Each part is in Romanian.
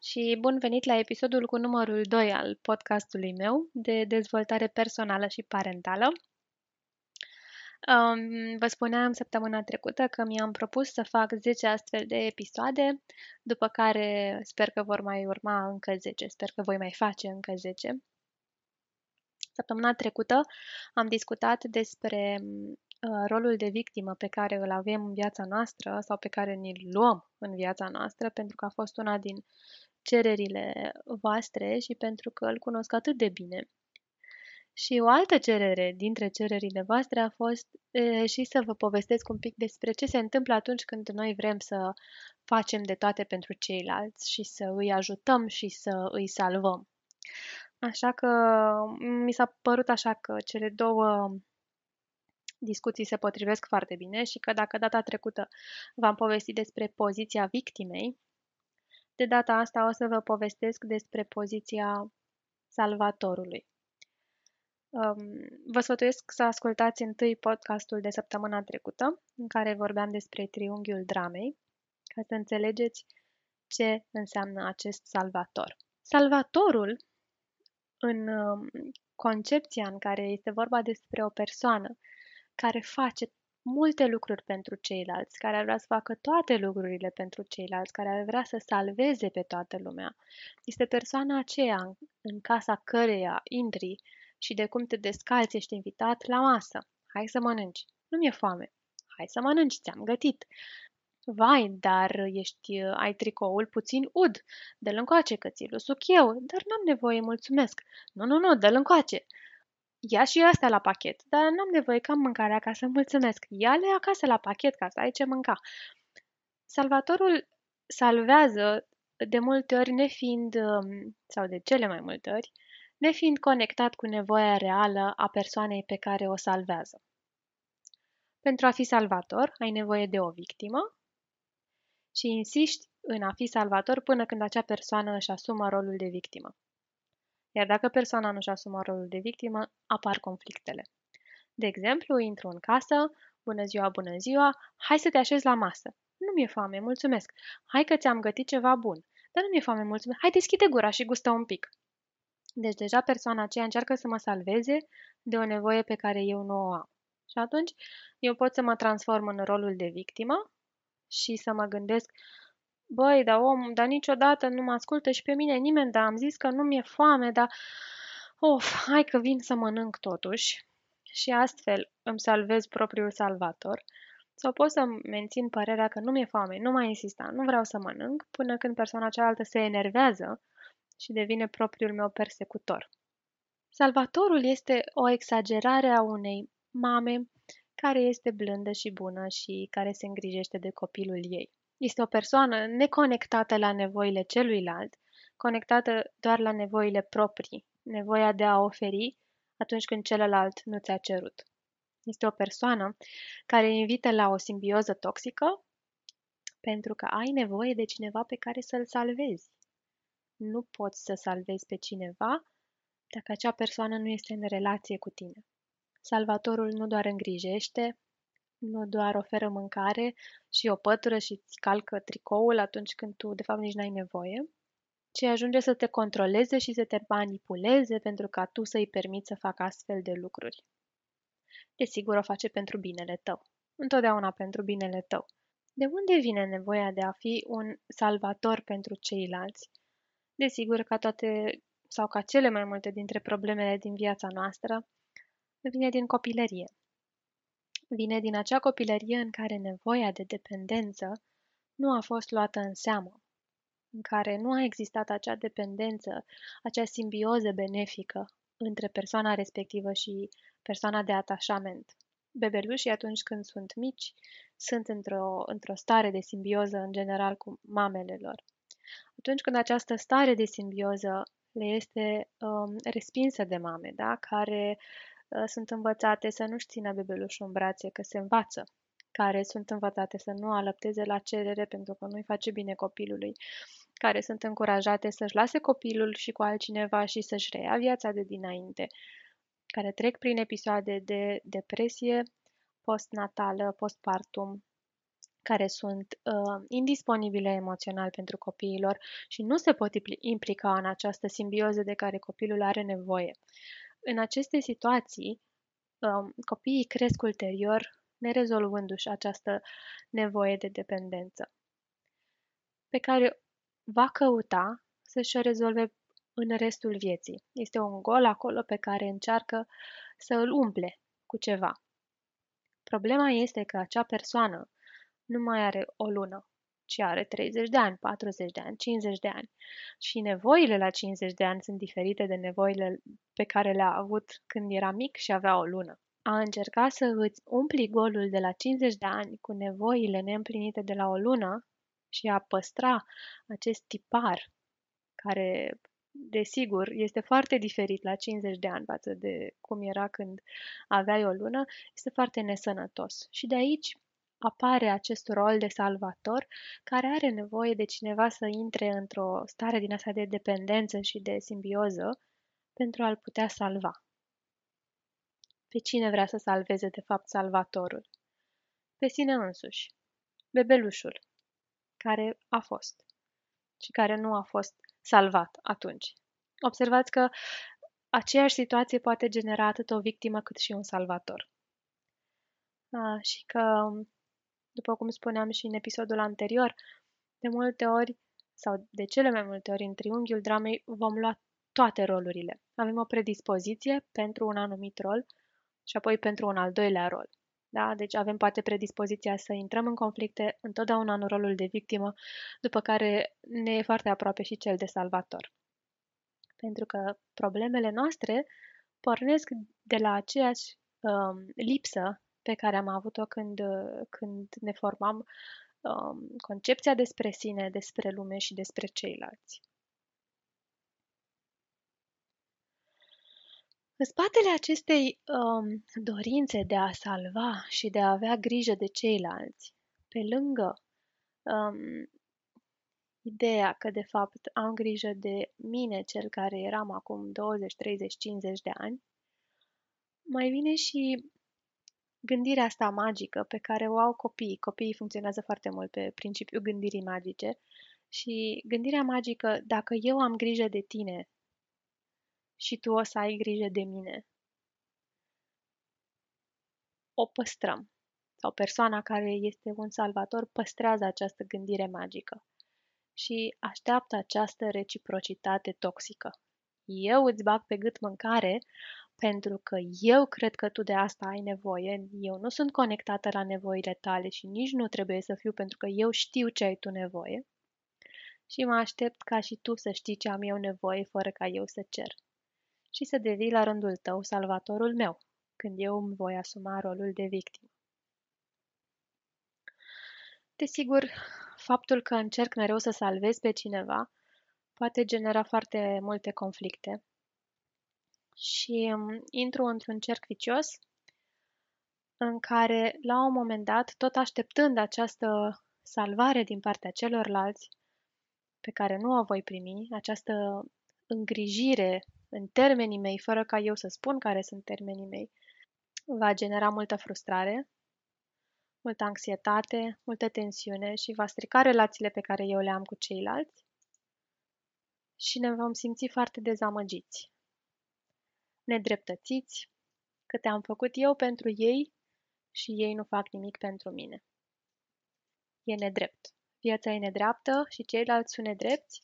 și bun venit la episodul cu numărul 2 al podcastului meu de dezvoltare personală și parentală. Um, vă spuneam săptămâna trecută că mi-am propus să fac 10 astfel de episoade, după care sper că vor mai urma încă 10, sper că voi mai face încă 10. Săptămâna trecută am discutat despre uh, rolul de victimă pe care îl avem în viața noastră sau pe care ni-l luăm în viața noastră, pentru că a fost una din cererile voastre și pentru că îl cunosc atât de bine. Și o altă cerere dintre cererile voastre a fost e, și să vă povestesc un pic despre ce se întâmplă atunci când noi vrem să facem de toate pentru ceilalți și să îi ajutăm și să îi salvăm. Așa că mi s-a părut așa că cele două discuții se potrivesc foarte bine și că dacă data trecută v-am povestit despre poziția victimei, de data asta o să vă povestesc despre poziția salvatorului. Um, vă sfătuiesc să ascultați întâi podcastul de săptămâna trecută, în care vorbeam despre triunghiul dramei, ca să înțelegeți ce înseamnă acest salvator. Salvatorul, în um, concepția în care este vorba despre o persoană care face multe lucruri pentru ceilalți, care ar vrea să facă toate lucrurile pentru ceilalți, care ar vrea să salveze pe toată lumea. Este persoana aceea în casa căreia intri și de cum te descalți ești invitat la masă. Hai să mănânci. Nu mi-e foame. Hai să mănânci, ți-am gătit. Vai, dar ești, ai tricoul puțin ud. Dă-l încoace, că ți-l suc eu. Dar n-am nevoie, mulțumesc. Nu, nu, nu, dă-l încoace. Ia și astea la pachet, dar n-am nevoie că am mâncare acasă, mulțumesc. Ia-le acasă la pachet ca să ai ce mânca. Salvatorul salvează de multe ori nefiind, um, sau de cele mai multe ori, nefiind conectat cu nevoia reală a persoanei pe care o salvează. Pentru a fi salvator, ai nevoie de o victimă și insiști în a fi salvator până când acea persoană își asumă rolul de victimă. Iar dacă persoana nu își asumă rolul de victimă, apar conflictele. De exemplu, intru în casă, bună ziua, bună ziua, hai să te așezi la masă. Nu mi-e foame, mulțumesc. Hai că ți-am gătit ceva bun. Dar nu mi-e foame, mulțumesc. Hai, deschide gura și gustă un pic. Deci deja persoana aceea încearcă să mă salveze de o nevoie pe care eu nu o am. Și atunci eu pot să mă transform în rolul de victimă și să mă gândesc, băi, dar om, dar niciodată nu mă ascultă și pe mine nimeni, dar am zis că nu mi-e foame, dar of, hai că vin să mănânc totuși. Și astfel îmi salvez propriul salvator. Sau pot să mențin părerea că nu mi-e foame, nu mai insista, nu vreau să mănânc, până când persoana cealaltă se enervează și devine propriul meu persecutor. Salvatorul este o exagerare a unei mame care este blândă și bună și care se îngrijește de copilul ei. Este o persoană neconectată la nevoile celuilalt, conectată doar la nevoile proprii, nevoia de a oferi atunci când celălalt nu ți-a cerut. Este o persoană care invită la o simbioză toxică pentru că ai nevoie de cineva pe care să-l salvezi nu poți să salvezi pe cineva dacă acea persoană nu este în relație cu tine. Salvatorul nu doar îngrijește, nu doar oferă mâncare și o pătură și îți calcă tricoul atunci când tu, de fapt, nici n-ai nevoie, ci ajunge să te controleze și să te manipuleze pentru ca tu să-i permiți să facă astfel de lucruri. Desigur, o face pentru binele tău. Întotdeauna pentru binele tău. De unde vine nevoia de a fi un salvator pentru ceilalți? Desigur, ca toate sau ca cele mai multe dintre problemele din viața noastră, vine din copilărie. Vine din acea copilărie în care nevoia de dependență nu a fost luată în seamă, în care nu a existat acea dependență, acea simbioză benefică între persoana respectivă și persoana de atașament. Bebelușii atunci când sunt mici sunt într-o, într-o stare de simbioză în general cu mamele lor atunci când această stare de simbioză le este um, respinsă de mame, da? care uh, sunt învățate să nu-și țină bebelușul în brațe, că se învață, care sunt învățate să nu alăpteze la cerere pentru că nu-i face bine copilului, care sunt încurajate să-și lase copilul și cu altcineva și să-și reia viața de dinainte, care trec prin episoade de depresie postnatală, postpartum, care sunt uh, indisponibile emoțional pentru copiilor și nu se pot implica în această simbioză de care copilul are nevoie. În aceste situații, uh, copiii cresc ulterior nerezolvându-și această nevoie de dependență, pe care va căuta să-și o rezolve în restul vieții. Este un gol acolo pe care încearcă să îl umple cu ceva. Problema este că acea persoană nu mai are o lună, ci are 30 de ani, 40 de ani, 50 de ani. Și nevoile la 50 de ani sunt diferite de nevoile pe care le-a avut când era mic și avea o lună. A încerca să îți umpli golul de la 50 de ani cu nevoile neîmplinite de la o lună și a păstra acest tipar care desigur, este foarte diferit la 50 de ani față de cum era când aveai o lună, este foarte nesănătos. Și de aici apare acest rol de salvator care are nevoie de cineva să intre într-o stare din asta de dependență și de simbioză pentru a-l putea salva. Pe cine vrea să salveze de fapt salvatorul? Pe sine însuși, bebelușul, care a fost și care nu a fost salvat atunci. Observați că aceeași situație poate genera atât o victimă cât și un salvator. A, și că, după cum spuneam și în episodul anterior, de multe ori, sau de cele mai multe ori în triunghiul dramei, vom lua toate rolurile. Avem o predispoziție pentru un anumit rol și apoi pentru un al doilea rol. Da? Deci avem poate predispoziția să intrăm în conflicte întotdeauna în rolul de victimă, după care ne e foarte aproape și cel de salvator. Pentru că problemele noastre pornesc de la aceeași um, lipsă pe care am avut-o când, când ne formam um, concepția despre sine, despre lume și despre ceilalți. În spatele acestei um, dorințe de a salva și de a avea grijă de ceilalți, pe lângă um, ideea că de fapt am grijă de mine, cel care eram acum 20, 30, 50 de ani, mai vine și gândirea asta magică pe care o au copiii. Copiii funcționează foarte mult pe principiul gândirii magice și gândirea magică, dacă eu am grijă de tine și tu o să ai grijă de mine. O păstrăm. Sau persoana care este un salvator păstrează această gândire magică și așteaptă această reciprocitate toxică. Eu îți bag pe gât mâncare pentru că eu cred că tu de asta ai nevoie, eu nu sunt conectată la nevoile tale și nici nu trebuie să fiu pentru că eu știu ce ai tu nevoie. Și mă aștept ca și tu să știi ce am eu nevoie fără ca eu să cer. Și să devii la rândul tău salvatorul meu, când eu îmi voi asuma rolul de victimă. Desigur, faptul că încerc mereu să salvez pe cineva poate genera foarte multe conflicte. Și um, intru într-un cerc vicios în care, la un moment dat, tot așteptând această salvare din partea celorlalți, pe care nu o voi primi, această îngrijire în termenii mei, fără ca eu să spun care sunt termenii mei, va genera multă frustrare, multă anxietate, multă tensiune și va strica relațiile pe care eu le am cu ceilalți și ne vom simți foarte dezamăgiți, nedreptățiți, că te-am făcut eu pentru ei și ei nu fac nimic pentru mine. E nedrept. Viața e nedreaptă și ceilalți sunt nedrepți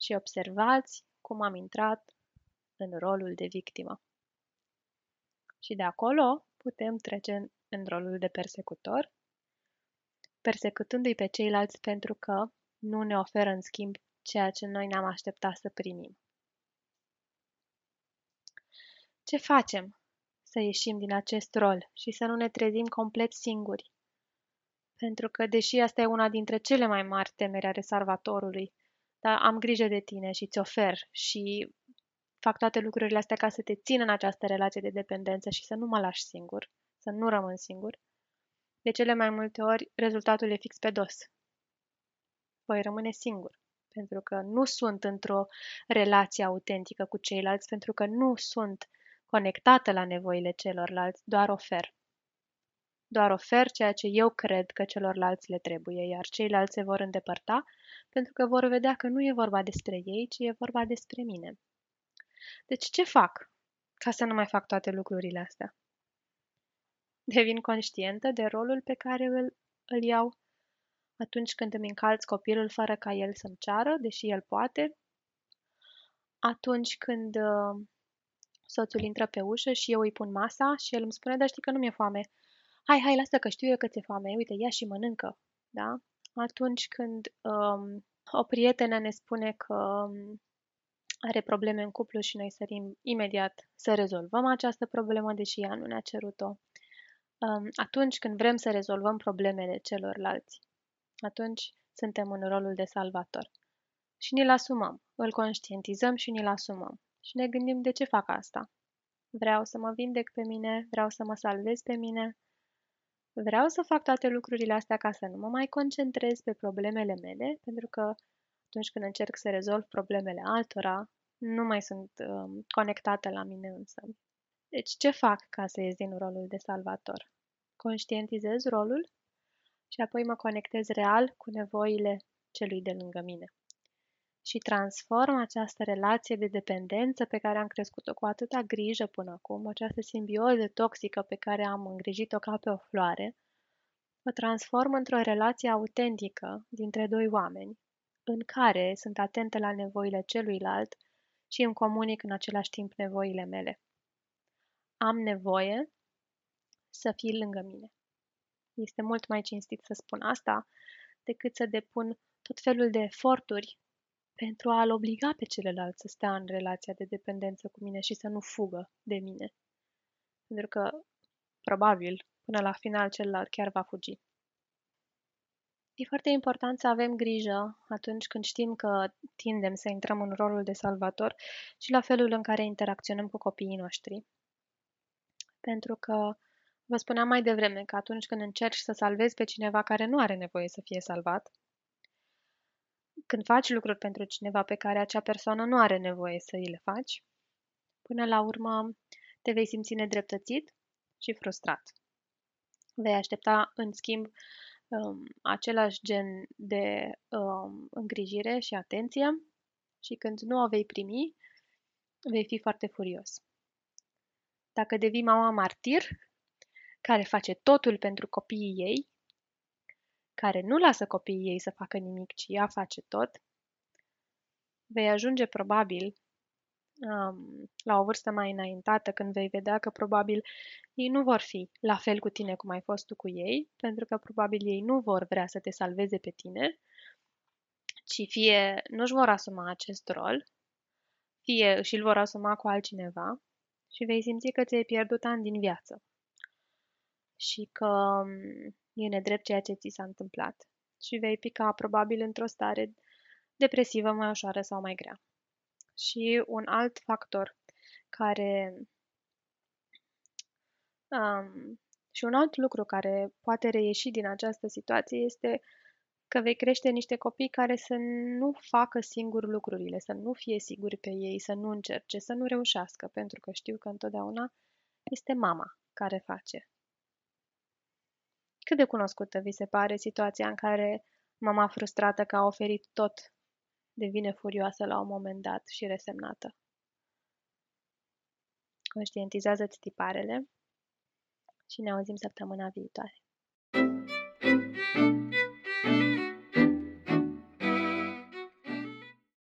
și observați cum am intrat în rolul de victimă. Și de acolo putem trece în, în rolul de persecutor, persecutându-i pe ceilalți pentru că nu ne oferă în schimb ceea ce noi ne-am așteptat să primim. Ce facem să ieșim din acest rol și să nu ne trezim complet singuri? Pentru că, deși asta e una dintre cele mai mari temeri ale salvatorului, dar am grijă de tine și ți ofer și fac toate lucrurile astea ca să te țin în această relație de dependență și să nu mă lași singur, să nu rămân singur, de cele mai multe ori rezultatul e fix pe dos. Voi rămâne singur, pentru că nu sunt într-o relație autentică cu ceilalți, pentru că nu sunt conectată la nevoile celorlalți, doar ofer. Doar ofer ceea ce eu cred că celorlalți le trebuie, iar ceilalți se vor îndepărta pentru că vor vedea că nu e vorba despre ei, ci e vorba despre mine. Deci ce fac ca să nu mai fac toate lucrurile astea? Devin conștientă de rolul pe care îl, îl iau atunci când îmi încalți copilul fără ca el să-mi ceară, deși el poate, atunci când uh, soțul intră pe ușă și eu îi pun masa și el îmi spune, dar știi că nu mi-e foame. Hai, hai, lasă că știu eu că ți-e foame, uite, ia și mănâncă, da? Atunci când um, o prietenă ne spune că um, are probleme în cuplu și noi sărim imediat să rezolvăm această problemă, deși ea nu ne-a cerut-o. Um, atunci când vrem să rezolvăm problemele celorlalți, atunci suntem în rolul de salvator. Și ne-l asumăm, îl conștientizăm și ne-l asumăm. Și ne gândim de ce fac asta. Vreau să mă vindec pe mine, vreau să mă salvez pe mine, vreau să fac toate lucrurile astea ca să nu mă mai concentrez pe problemele mele, pentru că atunci când încerc să rezolv problemele altora, nu mai sunt um, conectată la mine însă. Deci ce fac ca să ies din rolul de salvator? Conștientizez rolul și apoi mă conectez real cu nevoile celui de lângă mine. Și transform această relație de dependență pe care am crescut-o cu atâta grijă până acum, această simbioză toxică pe care am îngrijit-o ca pe o floare, o transform într-o relație autentică dintre doi oameni, în care sunt atentă la nevoile celuilalt și îmi comunic în același timp nevoile mele. Am nevoie să fii lângă mine. Este mult mai cinstit să spun asta decât să depun tot felul de eforturi pentru a-l obliga pe celălalt să stea în relația de dependență cu mine și să nu fugă de mine. Pentru că, probabil, până la final celălalt chiar va fugi. E foarte important să avem grijă atunci când știm că tindem să intrăm în rolul de salvator și la felul în care interacționăm cu copiii noștri. Pentru că vă spuneam mai devreme că atunci când încerci să salvezi pe cineva care nu are nevoie să fie salvat, când faci lucruri pentru cineva pe care acea persoană nu are nevoie să îi le faci, până la urmă te vei simți nedreptățit și frustrat. Vei aștepta, în schimb, um, același gen de um, îngrijire și atenție și când nu o vei primi, vei fi foarte furios. Dacă devii mama martir, care face totul pentru copiii ei, care nu lasă copiii ei să facă nimic, ci ea face tot, vei ajunge probabil um, la o vârstă mai înaintată, când vei vedea că probabil ei nu vor fi la fel cu tine cum ai fost tu cu ei, pentru că probabil ei nu vor vrea să te salveze pe tine, ci fie nu-și vor asuma acest rol, fie și îl vor asuma cu altcineva și vei simți că ți-ai pierdut ani din viață și că um, e nedrept ceea ce ți s-a întâmplat și vei pica probabil într-o stare depresivă mai ușoară sau mai grea. Și un alt factor care um, și un alt lucru care poate reieși din această situație este că vei crește niște copii care să nu facă singuri lucrurile, să nu fie siguri pe ei, să nu încerce, să nu reușească, pentru că știu că întotdeauna este mama care face. Cât de cunoscută vi se pare situația în care mama frustrată că a oferit tot devine furioasă la un moment dat și resemnată? Conștientizează-ți tiparele și ne auzim săptămâna viitoare.